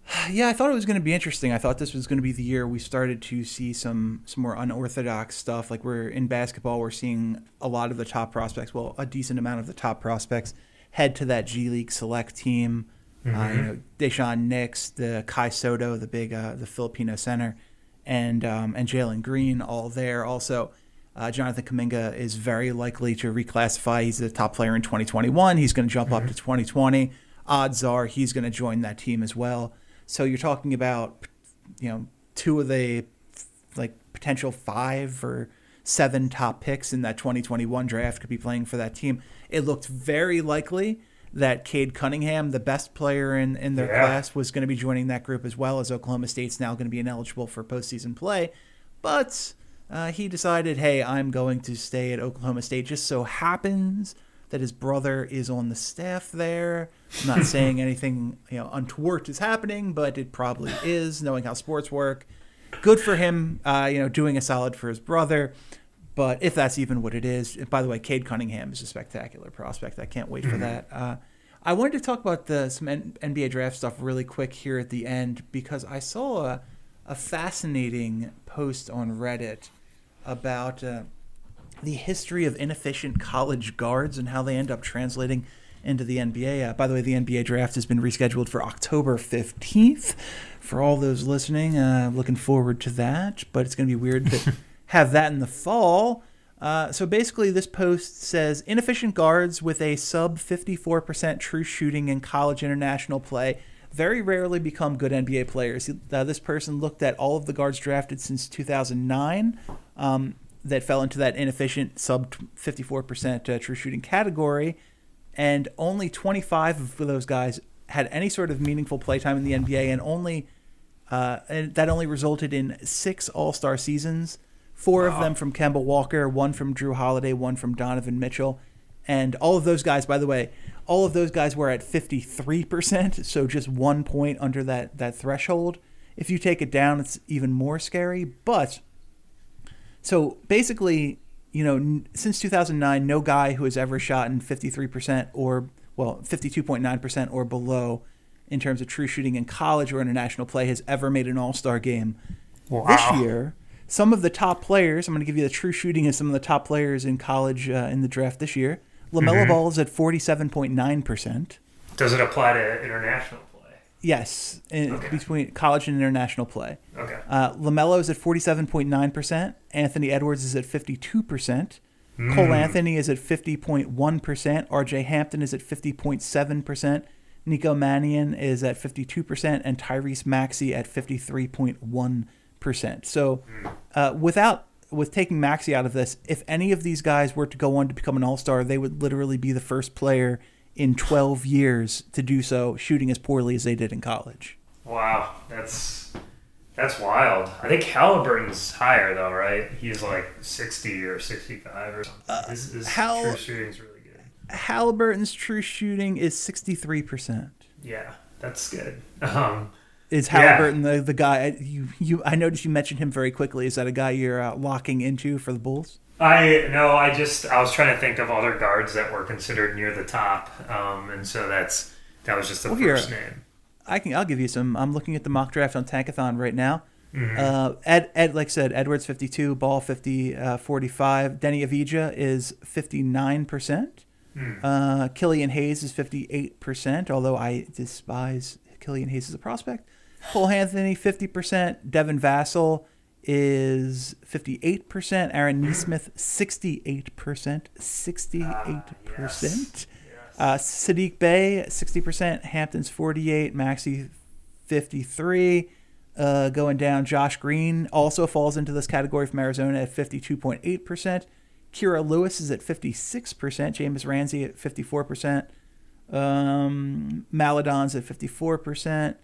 (sighs) Yeah, I thought it was going to be interesting. I thought this was going to be the year we started to see some some more unorthodox stuff. Like we're in basketball, we're seeing a lot of the top prospects, well, a decent amount of the top prospects head to that G League select team. Mm-hmm. Uh, you know, Daishen Nix, the Kai Sotto, the big uh, the Filipino center, and um, and Jalen Green, all there. Also, uh, Jonathan Kuminga is very likely to reclassify. He's a top player in 2021. He's going to jump mm-hmm. up to 2020. Odds are he's going to join that team as well. So you're talking about, you know, two of the like potential five or seven top picks in that 2021 draft could be playing for that team. It looked very likely that Cade Cunningham, the best player in, in their yeah. class, was going to be joining that group as well as Oklahoma State's now going to be ineligible for postseason play. But uh, he decided, hey, I'm going to stay at Oklahoma State. Just so happens that his brother is on the staff there. I'm not (laughs) saying anything you know untoward is happening, but it probably is, knowing how sports work. Good for him, uh, you know, doing a solid for his brother. But if that's even what it is, by the way, Cade Cunningham is a spectacular prospect. I can't wait for mm-hmm. that. Uh, I wanted to talk about the some NBA draft stuff really quick here at the end because I saw a, a fascinating post on Reddit about. Uh, the history of inefficient college guards and how they end up translating into the NBA. Uh, by the way, the NBA draft has been rescheduled for October 15th. For all those listening, uh, looking forward to that, but it's going to be weird to (laughs) have that in the fall. Uh, so basically, this post says inefficient guards with a sub 54% true shooting in college international play very rarely become good NBA players. Uh, this person looked at all of the guards drafted since 2009. Um, that fell into that inefficient sub 54% uh, true shooting category, and only 25 of those guys had any sort of meaningful playtime in the NBA, and only uh, and that only resulted in six All Star seasons. Four wow. of them from Kemba Walker, one from Jrue Holiday, one from Donovan Mitchell, and all of those guys, by the way, all of those guys were at 53%, so just one point under that that threshold. If you take it down, it's even more scary, but so basically, you know, n- since 2009, no guy who has ever shot in 53% or, well, 52.9% or below in terms of true shooting in college or international play has ever made an all star game. Wow. This year, some of the top players, I'm going to give you the true shooting of some of the top players in college uh, in the draft this year. LaMelo mm-hmm. Ball is at 47.9%. Does it apply to international? Play? Yes, in, okay. between college and international play. Okay. Uh, LaMelo is at 47.9%. Anthony Edwards is at 52%. Cole Anthony is at 50.1%. RJ Hampton is at 50.7%. Nico Mannion is at 52%. And Tyrese Maxey at 53.1%. So uh, without with taking Maxey out of this, if any of these guys were to go on to become an all star, they would literally be the first player in 12 years to do so, shooting as poorly as they did in college. Wow, that's that's wild. I think Halliburton's higher though, right? He's like sixty or sixty-five or something. His, his Hal- true shooting's really good. Halliburton's true shooting is 63%. Yeah, that's good. (laughs) Um, Is Yeah. Halliburton the, the guy you you? I noticed you mentioned him very quickly. Is that a guy you're uh, locking into for the Bulls? I no, I just I was trying to think of other guards that were considered near the top, um, and so that's that was just the Well, first name. I can. I'll give you some. I'm looking at the mock draft on Tankathon right now. Mm-hmm. Uh, Ed, Ed, like I said, Edwards 52, Ball 50, uh, 45. Deni Avdija is 59 percent. Hmm. Uh, Killian Hayes is 58 percent. Although I despise Killian Hayes as a prospect. Cole Anthony 50 percent. Devin Vassell is 58 percent. Aaron Nesmith 68 percent. 68 percent. Uh, Sadiq Bey, 60%. Hampton's 48. Maxey, 53. Uh, going down, Josh Green also falls into this category from Arizona at 52.8%. Kira Lewis is at 56%. James Ramsey at 54%. Um, Maledon's at 54%.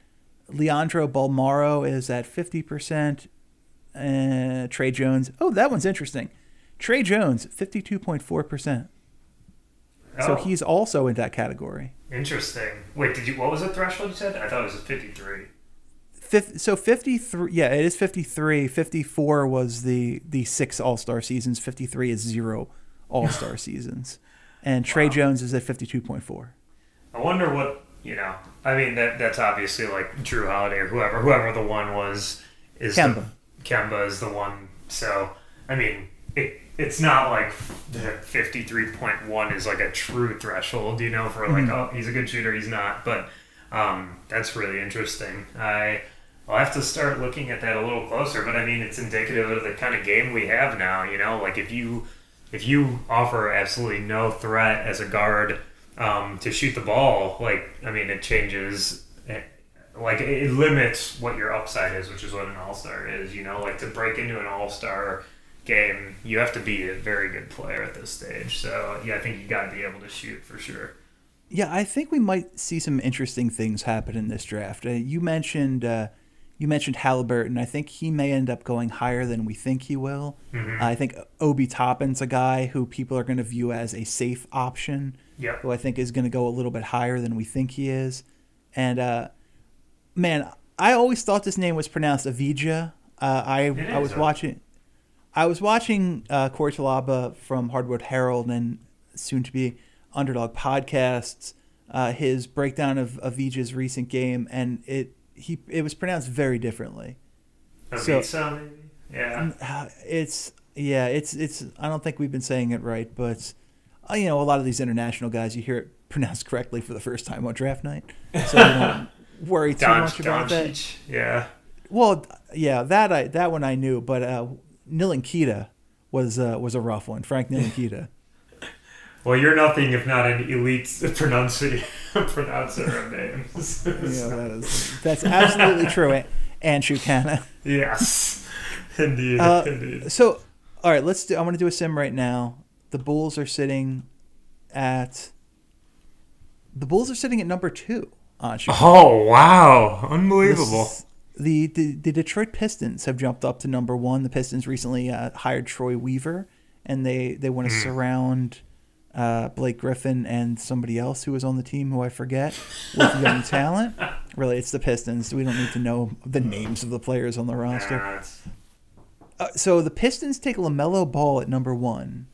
Leandro Bolmaro is at 50%. Uh, Tre Jones. Oh, that one's interesting. Tre Jones, 52.4%. So Oh, he's also in that category. interesting. Wait, did you? What was the threshold you said? I thought it was fifty-three. Fif- so 53 yeah it is 53 54 was the the six all-star seasons 53 is zero all-star (laughs) seasons and tre Wow. jones is at 52.4 I wonder what you know. I mean, that that's obviously like Jrue Holiday or whoever whoever the one was is Kemba. The, Kemba is the one. So I mean, it it's not like the fifty three point one is like a true threshold, you know, for like oh he's a good shooter, he's not. But um, that's really interesting. I I'll have to start looking at that a little closer. But I mean, it's indicative of the kind of game we have now. You know, like if you if you offer absolutely no threat as a guard um, to shoot the ball, like I mean, it changes. eh, Like it limits what your upside is, which is what an all star is. You know, like to break into an all star game, you have to be a very good player at this stage. So yeah, I think you got to be able to shoot for sure. yeah i think we might see some interesting things happen in this draft uh, you mentioned uh, you mentioned Halliburton. I think he may end up going higher than we think he will. I think Obi Toppin's a guy who people are going to view as a safe option. Yep. who I think is going to go a little bit higher than we think he is. And uh, man, I always thought this name was pronounced Avdija. Uh, I I was huh? watching, I was watching uh, Corey Talaba from Hardwood Herald and soon to be Underdog podcasts. Uh, his breakdown of Avdija's recent game, and it he it was pronounced very differently. So- maybe. Yeah. Uh, it's yeah, it's it's. I don't think we've been saying it right, but you know, a lot of these international guys, you hear it (laughs) pronounced correctly for the first time on draft night, so you don't (laughs) worry too Don, much about that. Doncic. Yeah. Well, yeah, that I that one I knew, but uh, Ntilikina was uh, was a rough one. Frank Ntilikina. (laughs) Well, you're nothing if not an elite pronouncer, pronouncer of names. yeah, that is that's absolutely true. And- And Shukana. yes, indeed, Uh, indeed. So, all right, let's do. I'm going to do a sim right now. The Bulls are sitting at. The Bulls are sitting at number two on Shukana. Oh wow, unbelievable! This- The, the the Detroit Pistons have jumped up to number one. The Pistons recently uh, hired Troy Weaver, and they they want to surround uh, Blake Griffin and somebody else who was on the team who I forget with young (laughs) talent. Really, it's the Pistons. We don't need to know the names of the players on the roster. Uh, so the Pistons take Lamelo Ball at number one.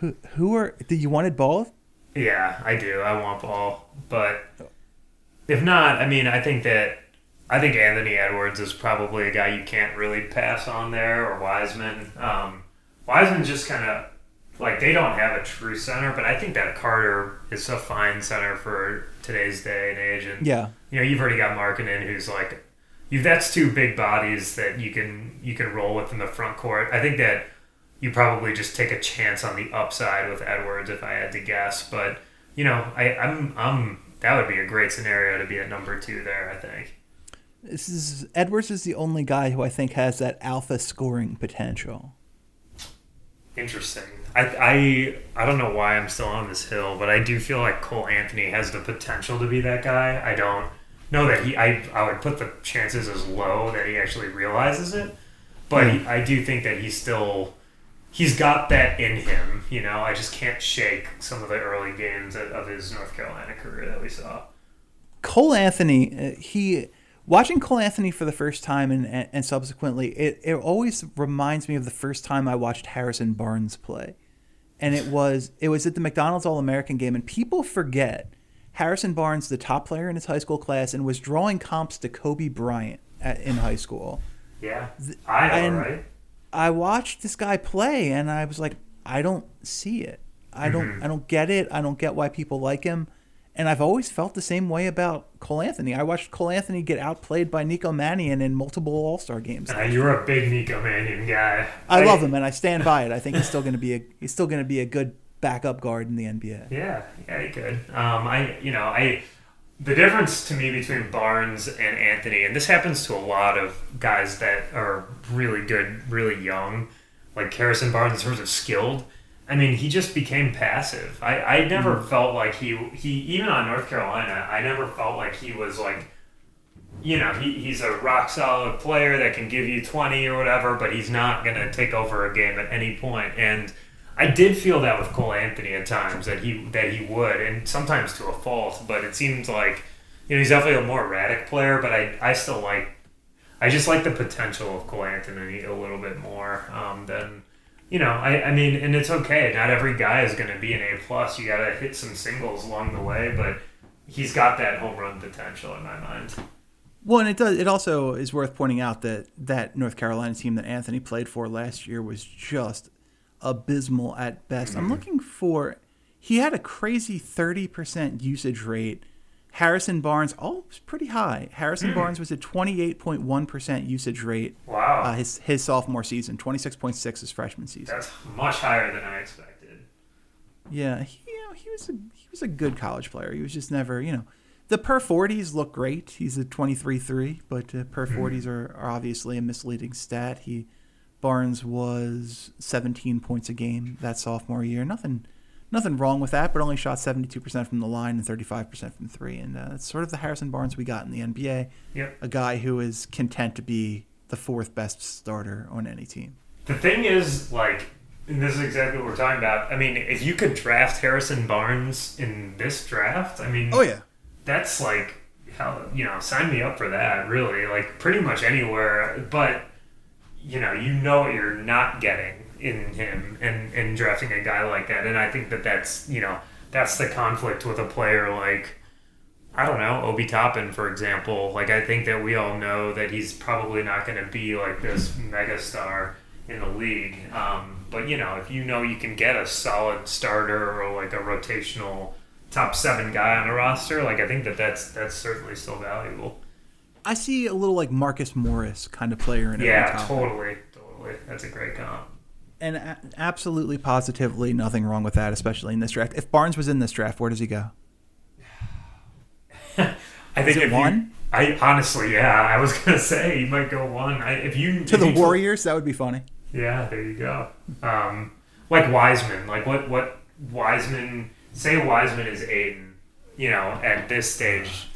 Who who are did you wanted Ball? Yeah, I do. I want Ball, but if not, I mean, I think that I think Anthony Edwards is probably a guy you can't really pass on there, or Wiseman. Um, Wiseman just kind of like they don't have a true center, but I think that Carter is a fine center for today's day and age. And Yeah. you know, you've already got Markkanen, who's like, you. That's two big bodies that you can you can roll with in the front court. I think that you probably just take a chance on the upside with Edwards if I had to guess. But you know, I, I'm I'm that would be a great scenario to be at number two there. I think. This is Edwards is the only guy who I think has that alpha scoring potential. Interesting. I, I I don't know why I'm still on this hill, but I do feel like Cole Anthony has the potential to be that guy. I don't know that he. I I would put the chances as low that he actually realizes it, but he, I do think that he's still he's got that in him. You know, I just can't shake some of the early games of his North Carolina career that we saw. Cole Anthony, uh, he watching Cole Anthony for the first time and, and, and subsequently, it, it always reminds me of the first time I watched Harrison Barnes play. And it was it was at the McDonald's All American game, and people forget Harrison Barnes, the top player in his high school class, and was drawing comps to Kobe Bryant at, in high school. Yeah, I know, and- right? I watched this guy play, and I was like, I don't see it. I don't I don't get it. I don't get why people like him. And I've always felt the same way about Cole Anthony. I watched Cole Anthony get outplayed by Nico Mannion in multiple All Star games. Uh, you're a big Nico Mannion guy. I love him, and I stand by it. I think he's still going to be a he's still going to be a good backup guard in the NBA. Yeah, yeah, he could. Um, I, you know, I, the difference to me between Barnes and Anthony, and this happens to a lot of guys that are really good, really young, like Harrison Barnes in terms of skilled. I mean, he just became passive. I, I never mm-hmm. felt like he, he, even on North Carolina, I never felt like he was like, you know, he, he's a rock solid player that can give you 20 or whatever, but he's not going to take over a game at any point. And I did feel that with Cole Anthony at times that he that he would, and sometimes to a fault. But it seems like you know he's definitely a more erratic player. But I, I still like I just like the potential of Cole Anthony a little bit more um, than you know. I, I mean, and it's okay. Not every guy is going to be an A plus. You got to hit some singles along the way, but he's got that home run potential in my mind. Well, and it does. It also is worth pointing out that that North Carolina team that Anthony played for last year was just abysmal at best. I'm looking for. He had a crazy 30% usage rate. Harrison Barnes, oh, it's pretty high. Harrison Barnes was at 28.1% usage rate Wow, uh, his his sophomore season, 26.6 his freshman season. that's much higher than I expected. Yeah, he, you know, he was a he was a good college player. He was just never, you know, the per 40s look great. He's a 23-3, but uh, per 40s are, are obviously a misleading stat. He Barnes was 17 points a game that sophomore year. Nothing nothing wrong with that, but only shot 72% from the line and 35% from 3 and uh, it's sort of the Harrison Barnes we got in the NBA. Yep. A guy who is content to be the fourth best starter on any team. The thing is, like, and this is exactly what we're talking about. I mean, if you could draft Harrison Barnes in this draft, I mean, oh yeah. that's like, hell, you know, sign me up for that, really. Like, pretty much anywhere. But, you know, you know what you're not getting in him and, and drafting a guy like that. And I think that that's, you know, that's the conflict with a player like, I don't know, Obi Toppin, for example. Like, I think that we all know that he's probably not going to be like this megastar in the league. Um, but, you know, if you know you can get a solid starter or like a rotational top seven guy on a roster, like, I think that that's, that's certainly still valuable. I see a little like Marcus Morris kind of player in it. Yeah, totally. Totally. That's a great comp. And a- absolutely positively nothing wrong with that, especially in this draft. If Barnes was in this draft, where does he go? (sighs) I think if you- one? I honestly, yeah, I was (laughs) gonna say you might go one. I, if you To if the you Warriors, that would be funny. Yeah, there you go. Um, like Wiseman, like what what Wiseman say Wiseman is Aiden, you know, at this stage.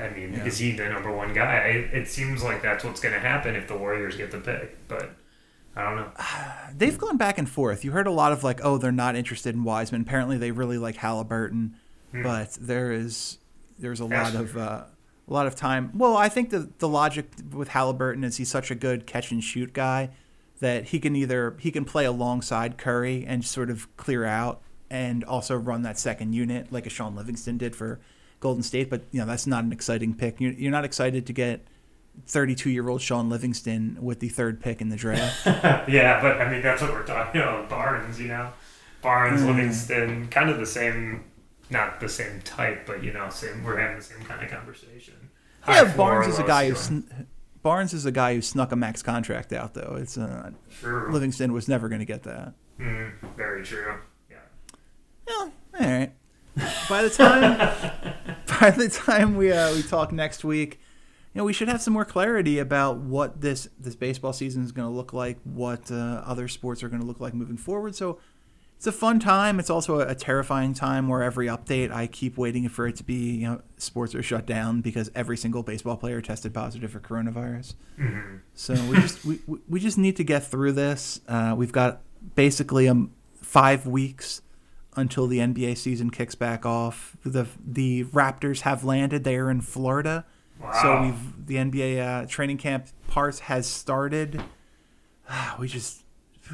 I mean, Yeah. is he the number one guy? It, it seems like that's what's going to happen if the Warriors get the pick, but I don't know. (sighs) They've gone back and forth. You heard a lot of like, oh, they're not interested in Wiseman. Apparently, they really like Halliburton, but there is there's a lot of uh, a lot of time. Well, I think the the logic with Halliburton is he's such a good catch and shoot guy that he can either he can play alongside Curry and sort of clear out and also run that second unit like a Shaun Livingston did for Golden State. But you know that's not an exciting pick. You're, you're not excited to get 32 year old Shaun Livingston with the third pick in the draft. (laughs) yeah, but I mean that's what we're talking about. Barnes, you know, Barnes, Mm. Livingston, kind of the same, not the same type, but you know, same. We're having the same kind of conversation. High yeah, floor, Barnes is a guy who Barnes is a guy who snuck a max contract out, though. It's uh, True. Livingston was never going to get that. Mm, very true. Yeah. Yeah, all right. By the time (laughs) by the time we uh, we talk next week, you know, we should have some more clarity about what this this baseball season is going to look like, what uh, other sports are going to look like moving forward. So it's a fun time. It's also a, a terrifying time where every update I keep waiting for it to be, you know, sports are shut down because every single baseball player tested positive for coronavirus. hmm So we just we, we- we just need to get through this. Uh, we've got basically um, five weeks until the NBA season kicks back off. The the Raptors have landed. They are in Florida. So we've the NBA uh, training camp parts has started. (sighs) We just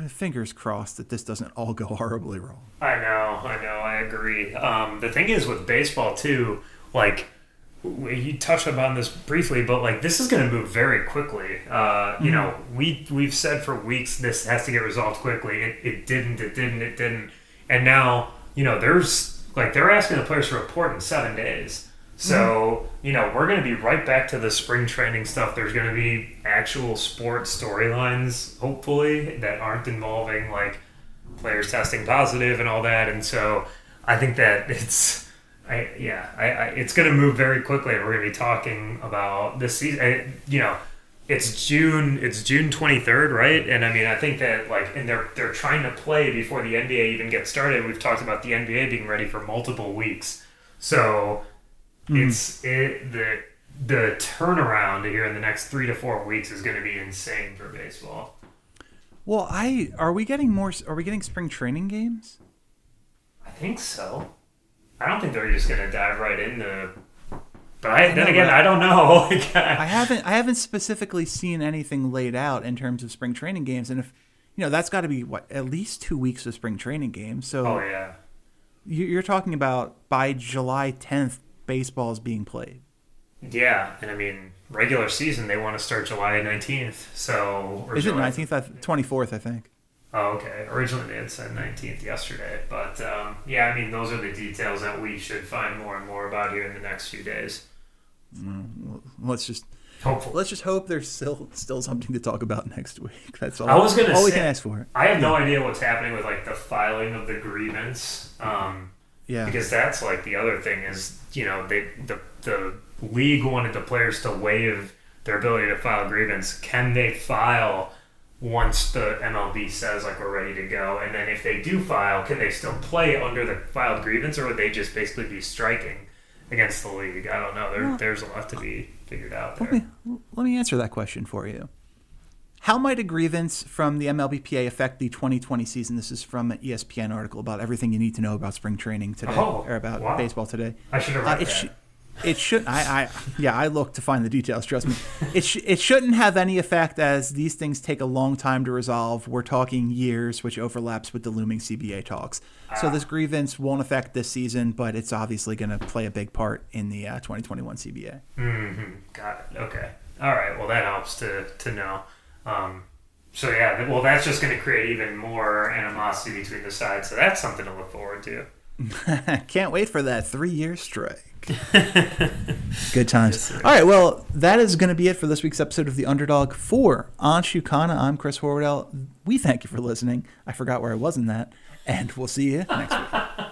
fingers crossed that this doesn't all go horribly wrong. I know, I know, I agree. Um, the thing is with baseball too, like you touched upon this briefly, but like this is going to move very quickly. Uh, you know, we we've said for weeks this has to get resolved quickly. It, it didn't. It didn't. It didn't. And now you know there's like they're asking the players to report in seven days. So mm-hmm. you know we're going to be right back to the spring training stuff. There's going to be actual sports storylines, hopefully, that aren't involving like players testing positive and all that. And so I think that (laughs) it's, I yeah, I, I it's going to move very quickly. We're going to be talking about this season. I, you know, it's June. It's June twenty third, right? And I mean, I think that like, and they're they're trying to play before the NBA even gets started. We've talked about the NBA being ready for multiple weeks, so hmm. it's it the the turnaround here in the next three to four weeks is going to be insane for baseball. Well, I are we getting more? Are we getting spring training games? I think so. I don't think they're just gonna dive right into. But I, then know, again, I don't know. (laughs) I haven't I haven't specifically seen anything laid out in terms of spring training games, and if you know that's got to be what at least two weeks of spring training games. So oh yeah, you- you're talking about by July 10th, baseball is being played. yeah, and I mean regular season they want to start July nineteenth. So or Is it 19th? 24th, I think. Oh, okay. Originally they had said nineteenth yesterday, but um, yeah, I mean those are the details that we should find more and more about here in the next few days. Let's just Hopefully. let's just hope there's still still something to talk about (laughs) next week. That's all. I was gonna all we can ask for. I have no idea what's happening with like the filing of the grievance. Um, Yeah. because that's like the other thing is you know they the the league wanted the players to waive their ability to file grievance. Can they file once the MLB says like we're ready to go? And then if they do file, can they still play under the filed grievance, or would they just basically be striking against the league? I don't know. There, Well- there's a lot to be figured out Let there. me let me answer that question for you. How might a grievance from the MLBPA affect the 2020 season? This is from an ESPN article about everything you need to know about spring training today, Oh, or about wow. baseball today. I should have Uh, read it, that. sh- it should. I, I yeah. I look to find the details. Trust me. It sh- it shouldn't have any effect as these things take a long time to resolve. We're talking years, which overlaps with the looming CBA talks. So this grievance won't affect this season, but it's obviously going to play a big part in the uh, 2021 CBA. mm-hmm. Got it. Okay. All right. Well, that helps to to know. Um, so yeah. Well, that's just going to create even more animosity between the sides. So that's something to look forward to. (laughs) Can't wait for that three year strike. (laughs) Good times. All right, well, that is going to be it for this week's episode of The Underdog. For Anshu Khanna, I'm Chris Horwedel. We thank you for listening. I forgot where I was in that, and we'll see you next week. (laughs)